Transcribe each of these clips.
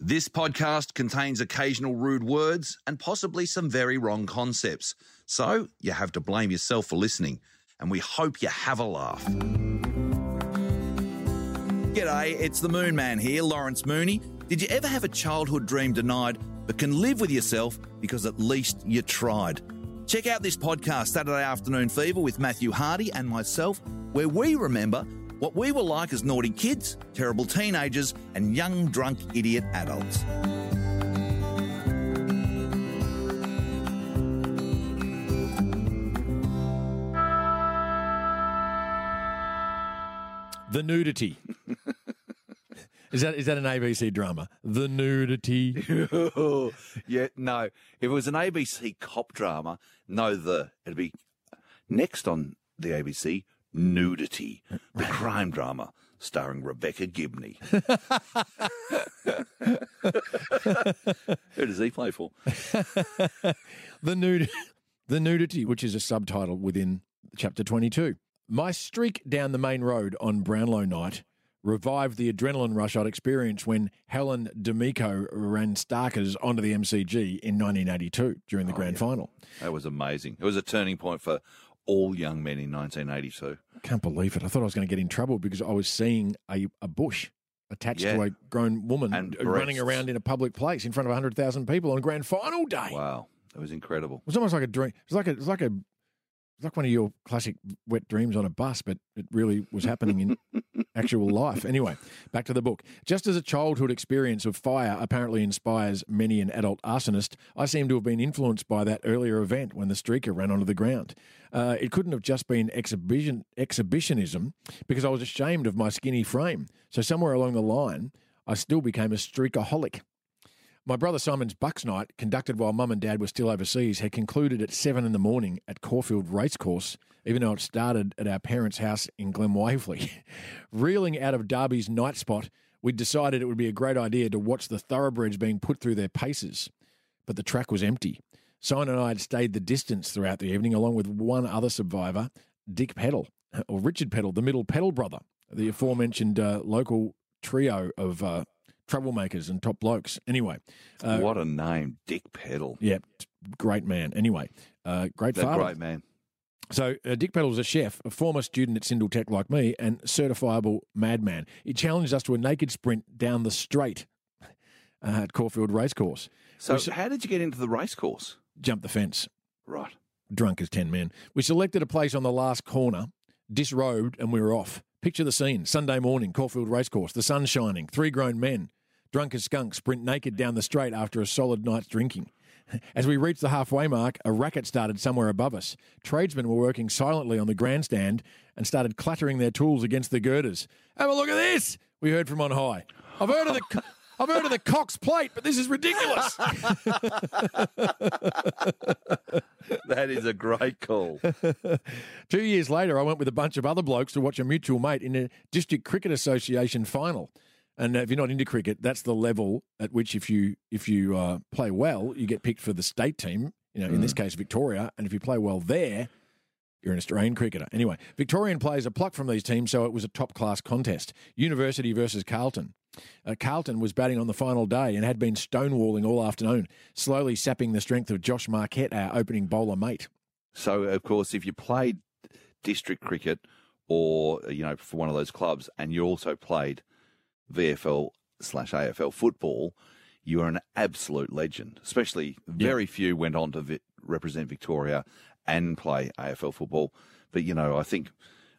This podcast contains occasional rude words and possibly some very wrong concepts. So you have to blame yourself for listening, and we hope you have a laugh. G'day, it's the Moon Man here, Lawrence Mooney. Did you ever have a childhood dream denied, but can live with yourself because at least you tried? Check out this podcast, Saturday Afternoon Fever, with Matthew Hardy and myself, where we remember what we were like as naughty kids, terrible teenagers, and young, drunk, idiot adults. The nudity. is that is that an ABC drama? The nudity. yeah, no. If it was an ABC cop drama, no, the it'd be next on the ABC Nudity, the crime drama starring Rebecca Gibney. Who does he play for? the nude, the nudity, which is a subtitle within chapter twenty-two. My streak down the main road on Brownlow night revived the adrenaline rush I'd experienced when Helen D'Amico ran Starkers onto the MCG in 1982 during the oh, grand final. That was amazing. It was a turning point for all young men in 1982. Can't believe it. I thought I was going to get in trouble because I was seeing a, a bush attached to a grown woman And running breasts. around in a public place in front of 100,000 people on grand final day. Wow, that was incredible. It was almost like a dream. It was like a, it was like a, it was like one of your classic wet dreams on a bus, but it really was happening in actual life. Anyway, back to the book. Just as a childhood experience of fire apparently inspires many an adult arsonist, I seem to have been influenced by that earlier event when the streaker ran onto the ground. Uh, it couldn't have just been exhibition exhibitionism because I was ashamed of my skinny frame. So somewhere along the line, I still became a streakaholic. My brother Simon's Bucks night, conducted while mum and dad were still overseas, had concluded at seven in the morning at Caulfield Racecourse, even though it started at our parents' house in Glen Waverley. Reeling out of Derby's night spot, we decided it would be a great idea to watch the thoroughbreds being put through their paces. But the track was empty. Simon and I had stayed the distance throughout the evening, along with one other survivor, Dick Peddle, or Richard Peddle, the middle Peddle brother, the aforementioned uh, local trio of uh, troublemakers and top blokes. Anyway, uh, what a name, Dick Peddle. yeah, great man. Anyway, uh, great That father. great man. So uh, Dick Peddle was a chef, a former student at Syndal Tech like me, and certifiable madman. He challenged us to a naked sprint down the straight uh, at Caulfield Racecourse. So, We how did you get into the race course? Jumped the fence, Right. drunk as ten men. We selected a place on the last corner, disrobed, and we were off. Picture the scene: Sunday morning, Caulfield Racecourse, the sun shining, three grown men, drunk as skunks, sprint naked down the straight after a solid night's drinking. As we reached the halfway mark, a racket started somewhere above us. Tradesmen were working silently on the grandstand and started clattering their tools against the girders. Have a look at this! We heard from on high. I've heard of the. co- I've heard of the Cox plate, but this is ridiculous. That is a great call. Two years later, I went with a bunch of other blokes to watch a mutual mate in a District Cricket Association final. And if you're not into cricket, that's the level at which, if you if you uh, play well, you get picked for the state team. You know, in this case, Victoria. And if you play well there, you're an Australian cricketer. Anyway, Victorian players are plucked from these teams, so it was a top class contest. University versus Carlton. Uh, Carlton was batting on the final day and had been stonewalling all afternoon, slowly sapping the strength of Josh Marquette, our opening bowler mate. So, of course, if you played district cricket or, you know, for one of those clubs and you also played VFL slash AFL football, you are an absolute legend. Especially very few went on to vi- represent Victoria and play AFL football. But, you know, I think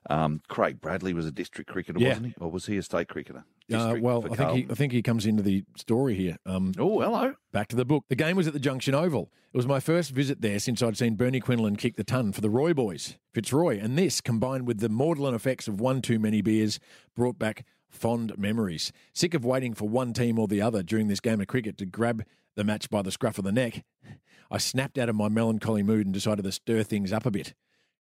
um, Craig Bradley was a district cricketer, Yeah. wasn't he? Or was he a state cricketer? Uh, well, I think he, I think he comes into the story here. Um, Oh, hello. Back to the book. The game was at the Junction Oval. It was my first visit there since I'd seen Bernie Quinlan kick the ton for the Roy boys, Fitzroy. And this, combined with the maudlin effects of one too many beers, brought back fond memories. Sick of waiting for one team or the other during this game of cricket to grab the match by the scruff of the neck, I snapped out of my melancholy mood and decided to stir things up a bit.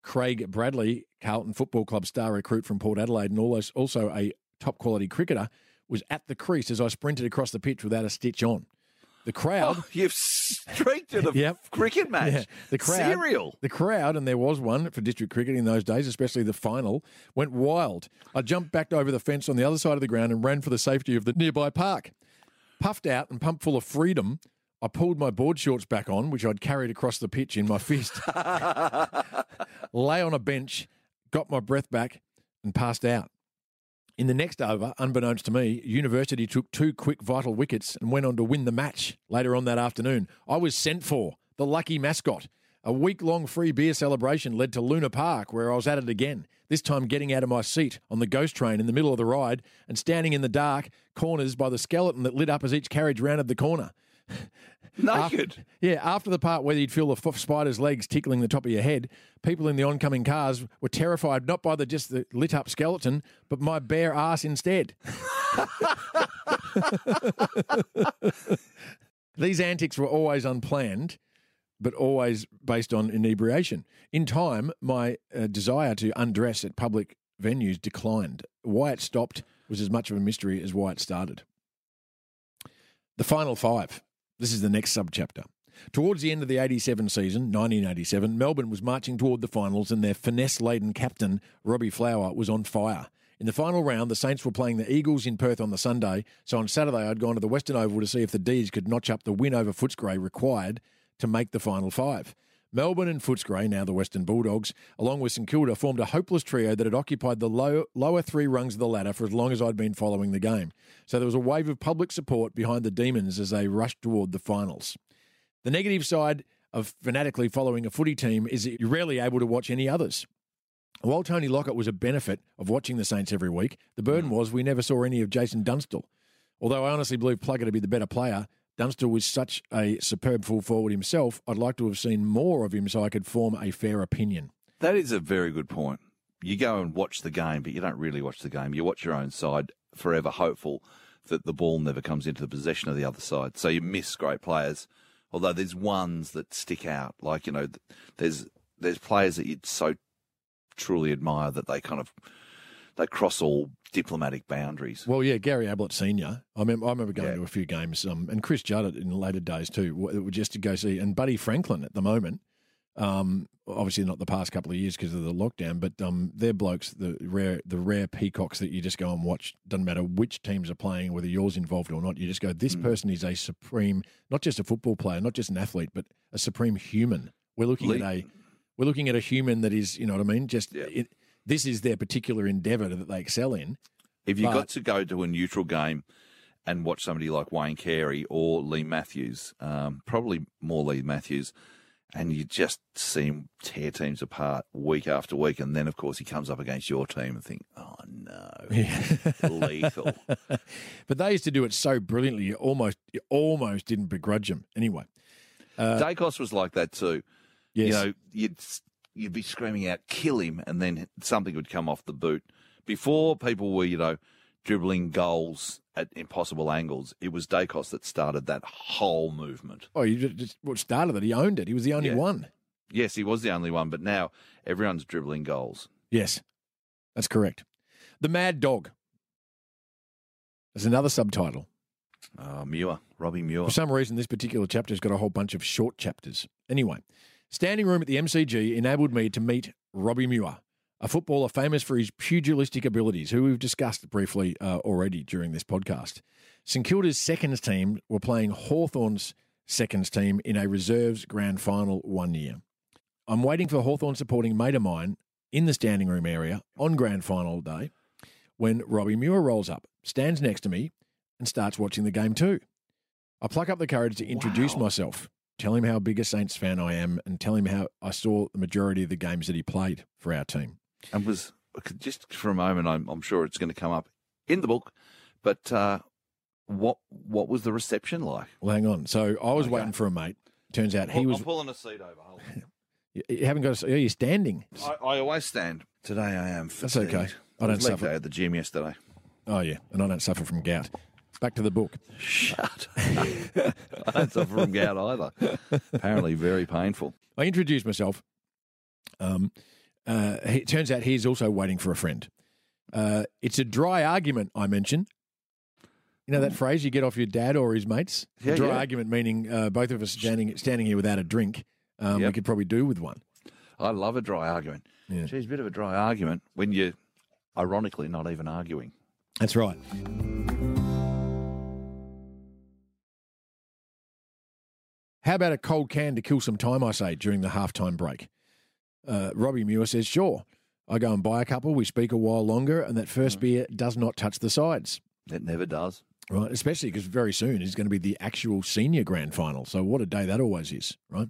Craig Bradley, Carlton Football Club star recruit from Port Adelaide and also a top quality cricketer, was at the crease as I sprinted across the pitch without a stitch on. The crowd. Oh, you've streaked at a Yep. cricket match. Yeah, the crowd, Serial. The crowd, and there was one for district cricket in those days, especially the final, went wild. I jumped back over the fence on the other side of the ground and ran for the safety of the nearby park. Puffed out and pumped full of freedom, I pulled my board shorts back on, which I'd carried across the pitch in my fist, lay on a bench, got my breath back, and passed out. In the next over, unbeknownst to me, University took two quick vital wickets and went on to win the match later on that afternoon. I was sent for, the lucky mascot. A week long free beer celebration led to Luna Park, where I was at it again, this time getting out of my seat on the ghost train in the middle of the ride and standing in the dark corners by the skeleton that lit up as each carriage rounded the corner. Naked. After, yeah, after the part where you'd feel the spider's legs tickling the top of your head, people in the oncoming cars were terrified not by the just the lit up skeleton, but my bare ass instead. These antics were always unplanned, but always based on inebriation. In time, my uh, desire to undress at public venues declined. Why it stopped was as much of a mystery as why it started. The final five. This is the next subchapter. Towards the end of the 87 season, 1987, Melbourne was marching toward the finals and their finesse laden captain, Robbie Flower, was on fire. In the final round, the Saints were playing the Eagles in Perth on the Sunday, so on Saturday I'd gone to the Western Oval to see if the D's could notch up the win over Footscray required to make the final five. Melbourne and Footscray, now the Western Bulldogs, along with St Kilda, formed a hopeless trio that had occupied the low, lower three rungs of the ladder for as long as I'd been following the game. So there was a wave of public support behind the Demons as they rushed toward the finals. The negative side of fanatically following a footy team is that you're rarely able to watch any others. While Tony Lockett was a benefit of watching the Saints every week, the burden mm. was we never saw any of Jason Dunstall. Although I honestly believe Plugger to be the better player, Dunstall was such a superb full forward himself, I'd like to have seen more of him so I could form a fair opinion. That is a very good point. You go and watch the game, but you don't really watch the game. You watch your own side, forever hopeful that the ball never comes into the possession of the other side. So you miss great players. Although there's ones that stick out, like you know, there's there's players that you'd so truly admire that they kind of they cross all diplomatic boundaries. Well, yeah, Gary Ablett Senior. I remember, I remember going Yeah. to a few games, um, and Chris Judd in later days too, just to go see, and Buddy Franklin at the moment. Um, obviously not the past couple of years because of the lockdown, but um, they're blokes, the rare, the rare peacocks that you just go and watch. Doesn't matter which teams are playing, whether yours involved or not. You just go, this Mm. person is a supreme, not just a football player, not just an athlete, but a supreme human. We're looking Le- at a, we're looking at a human that is, you know what I mean? Just Yeah. it, this is their particular endeavour that they excel in. If you But- got to go to a neutral game and watch somebody like Wayne Carey or Leigh Matthews, um, probably more Leigh Matthews, and you just see him tear teams apart week after week, and then of course he comes up against your team and think, oh no, lethal. but they used to do it so brilliantly, you almost you almost didn't begrudge them. Anyway, Daicos was like that too. yes, You know, you'd you'd be screaming out, "Kill him!" and then something would come off the boot. Before people were, you know, dribbling goals at impossible angles, it was Daicos that started that whole movement. oh, you just, what started it. He owned it. He was the only Yeah. one. Yes, he was the only one, but now everyone's dribbling goals. Yes, that's correct. The Mad Dog. There's another subtitle. Uh, Muir, Robbie Muir. For some reason, this particular chapter's got a whole bunch of short chapters. Anyway, standing room at the MCG enabled me to meet Robbie Muir, a footballer famous for his pugilistic abilities, who we've discussed briefly uh, already during this podcast. St Kilda's seconds team were playing Hawthorn's seconds team in a reserves grand final one year. I'm waiting for Hawthorn supporting mate of mine in the standing room area on grand final day when Robbie Muir rolls up, stands next to me, and starts watching the game too. I pluck up the courage to introduce Wow. myself, tell him how big a Saints fan I am, and tell him how I saw the majority of the games that he played for our team. and was just for a moment. I'm, I'm sure it's going to come up in the book, but uh, what what was the reception like? Well, hang on. So I was Okay. waiting for a mate. Turns out he was I'm was. pulling a seat over. Hold on. You you haven't got. A, oh, you're standing. I, I always stand. Today I am. That's okay. fatigued. I don't suffer. at the gym yesterday. Oh yeah, and I don't suffer from gout. Back to the book. Shut. I don't suffer from gout either. Apparently, very painful. I introduced myself. Um, uh, it turns out he's also waiting for a friend. Uh, it's a dry argument, I mention. You know that phrase you get off your dad or his mates? A Yeah, dry yeah. argument meaning uh, both of us standing standing here without a drink. Um, We could probably do with one. I love a dry argument. Yeah. Geez, a bit of a dry argument when you're ironically not even arguing. That's right. How about a cold can to kill some time, I say, during the halftime break? Uh, Robbie Muir says, sure. I go and buy a couple, we speak a while longer, and that first beer does not touch the sides. It never does. Right, especially because very soon is going to be the actual senior grand final. So what a day that always is, right?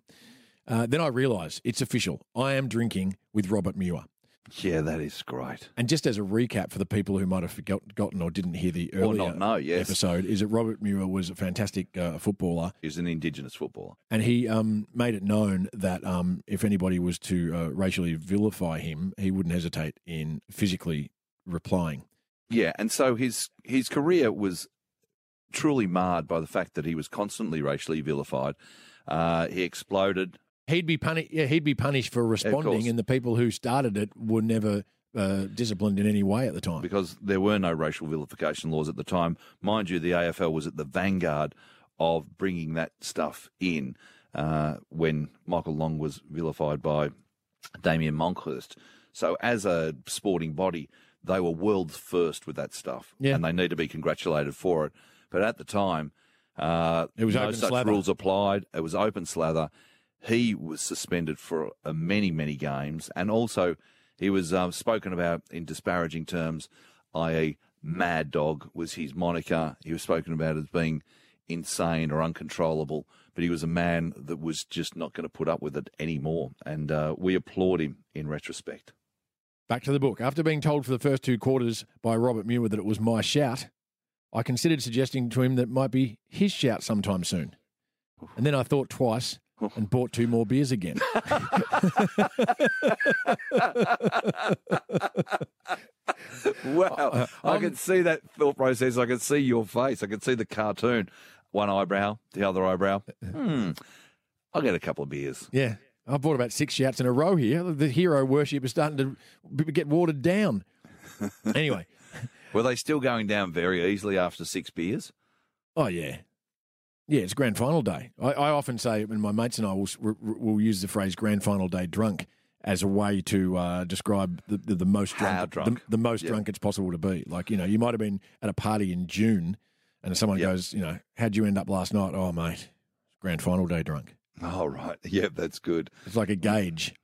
Uh, then I realise it's official. I am drinking with Robert Muir. Yeah, that is great. And just as a recap for the people who might have forgotten or didn't hear the earlier not know, yes. episode, is that Robert Muir was a fantastic uh, footballer, He's an Indigenous footballer. and he um, made it known that um, if anybody was to uh, racially vilify him, he wouldn't hesitate in physically replying. Yeah, and so his his career was truly marred by the fact that he was constantly racially vilified. Uh, he exploded. He'd be punished. Yeah, he'd be punished for responding, and the people who started it were never uh, disciplined in any way at the time. because there were no racial vilification laws at the time. Mind you, the AFL was at the vanguard of bringing that stuff in uh, when Michael Long was vilified by Damian Monkhorst. So, as a sporting body, they were world's first with that stuff, Yeah. and they need to be congratulated for it. But at the time, uh, It was no open such slather. rules applied. It was open slather. He was suspended for uh, many, many games, and also he was um, spoken about in disparaging terms, i.e., Mad Dog was his moniker. He was spoken about as being insane or uncontrollable, but he was a man that was just not going to put up with it anymore. And uh, we applaud him in retrospect. Back to the book. After being told for the first two quarters by Robert Muir that it was my shout, I considered suggesting to him that it might be his shout sometime soon. And then I thought twice and bought two more beers again. Wow. I can see that thought process. I can see your face. I can see the cartoon. One eyebrow, the other eyebrow. Hmm. I'll get a couple of beers. yeah. I bought about six shouts in a row here. The hero worship is starting to get watered down. Anyway, Were they still going down very easily after six beers? oh, yeah. Yeah, it's grand final day. I, I often say, and my mates and I will, will use the phrase grand final day drunk as a way to uh, describe the, the, the most drunk, How drunk. The, the most Yeah. drunk it's possible to be. Like, you know, you might have been at a party in June and someone Yep. goes, you know, how'd you end up last night? Oh, mate, grand final day drunk. Oh, right. Yeah, that's good. It's like a gauge.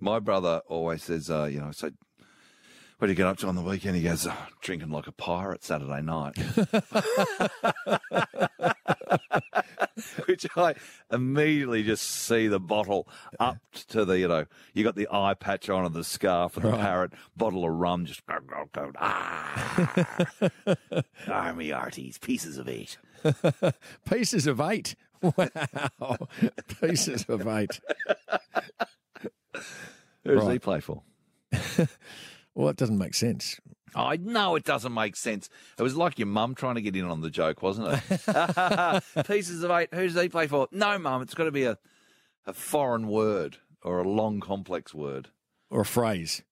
My brother always says, uh, you know, so what do you get up to on the weekend? He goes, oh, drinking like a pirate Saturday night. Which I immediately just see the bottle up to the, you know, you got the eye patch on and the scarf and the Right. parrot, bottle of rum, just go, go, go. Ah, army arties, pieces of eight. Pieces of eight. Wow. Pieces of eight. Who does he play for? Well, that doesn't make sense. Oh, I know it doesn't make sense. It was like your mum trying to get in on the joke, wasn't it? Pieces of eight. Who does he play for? No, mum. It's got to be a, a foreign word or a long, complex word. Or a phrase.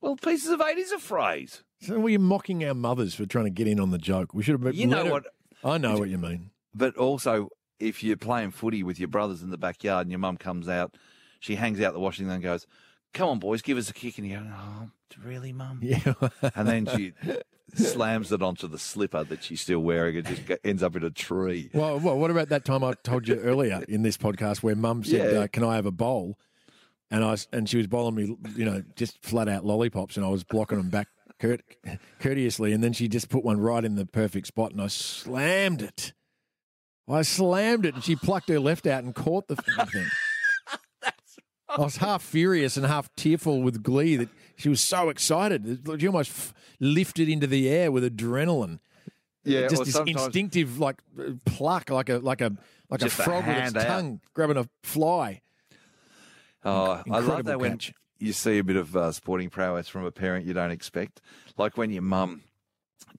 Well, pieces of eight is a phrase. So were you mocking our mothers for trying to get in on the joke? We should have been. You know her- what? I know what you mean. But also, if you're playing footy with your brothers in the backyard and your mum comes out, she hangs out the washing and goes, "Come on, boys, give us a kick." And you go, "Oh, really, mum?" Yeah. And then she slams it onto the slipper that she's still wearing and just ends up in a tree. Well, well, what about that time I told you earlier in this podcast where Mum said, Yeah. uh, "Can I have a bowl?" And I was, and she was bowling me, you know, just flat out lollipops, and I was blocking them back curt, courteously, and then she just put one right in the perfect spot, and I slammed it. I slammed it, and she plucked her left out and caught the thing. I was half furious and half tearful with glee that she was so excited. She almost f- lifted into the air with adrenaline Yeah, just this instinctive like uh, pluck, like a like a like a a frog with its out. tongue grabbing a fly. Oh, I love Incredible that when you see a bit of uh, sporting prowess from a parent you don't expect. Like when your mum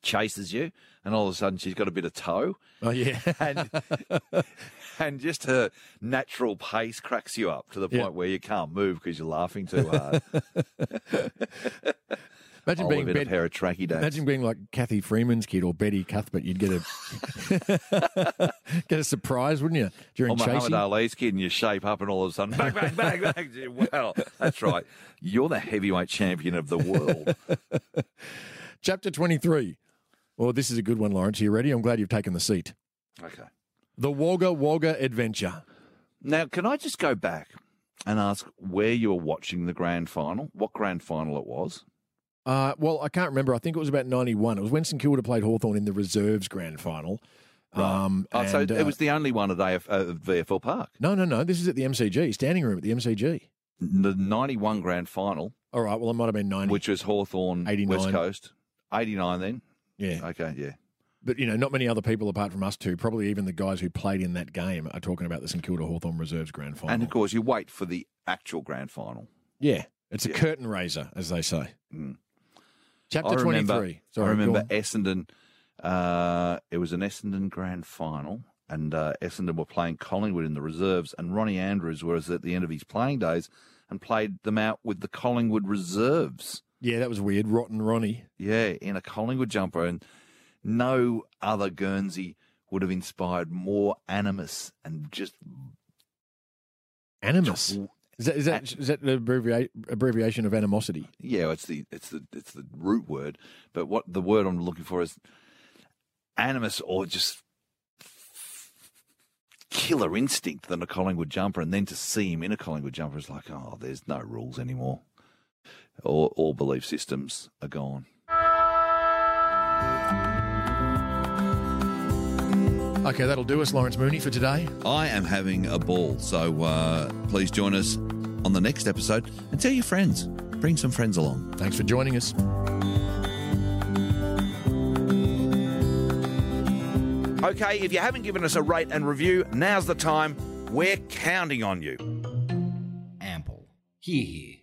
chases you and all of a sudden she's got a bit of toe Oh yeah, and and just her natural pace cracks you up to the point Yeah. where you can't move because you're laughing too hard. imagine I'll being in a pair of tracky days. imagine being like Cathy Freeman's kid or Betty Cuthbert. You'd get a get a surprise, wouldn't you? During or Muhammad chasing. Ali's kid and you shape up and all of a sudden, bang, bang, bang, bang. Well, that's right. You're the heavyweight champion of the world. Chapter twenty three. Well, this is a good one, Lawrence. Are you ready? I'm glad you've taken the seat. Okay. The Wagga Wagga Adventure. Now, can I just go back and ask where you were watching the grand final? What grand final it was? Uh, well, I can't remember. I think it was about 91. It was when St Kilda played Hawthorn in the reserves grand final. Um, Oh, so it uh, was the only one at AF, uh, VFL Park. No, no, no. This is at the MCG, standing room at the MCG. The 91 grand final, All right. Well, it might have been 90. which was Hawthorn 89. West Coast. 89 then? Yeah. Okay, yeah. But, you know, not many other people apart from us two, probably even the guys who played in that game, are talking about the St Kilda Hawthorn reserves grand final. And of course, you wait for the actual grand final. yeah. It's a curtain raiser, as they say. Mm. Chapter 23. Sorry, I remember. Essendon. Uh, it was an Essendon grand final, and uh, Essendon were playing Collingwood in the reserves, and Ronnie Andrews was at the end of his playing days and played them out with the Collingwood reserves. Yeah, that was weird. Rotten Ronnie. Yeah, in a Collingwood jumper, and no other Guernsey would have inspired more animus and just Animus. Is that, is that, is that the abbreviate, abbreviation of animosity? yeah, it's the it's the it's the root word, but what the word I'm looking for is animus or just killer instinct than a Collingwood jumper, and then to see him in a Collingwood jumper is like, oh, there's no rules anymore. All, all belief systems are gone. Okay, that'll do us, Lawrence Mooney, for today. I am having a ball, so uh, please join us on the next episode and tell your friends. Bring some friends along. Thanks for joining us. Okay, if you haven't given us a rate and review, now's the time. We're counting on you. Ample. Here, here.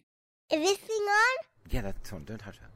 Everything on? Yeah, that's on. Don't touch harsh.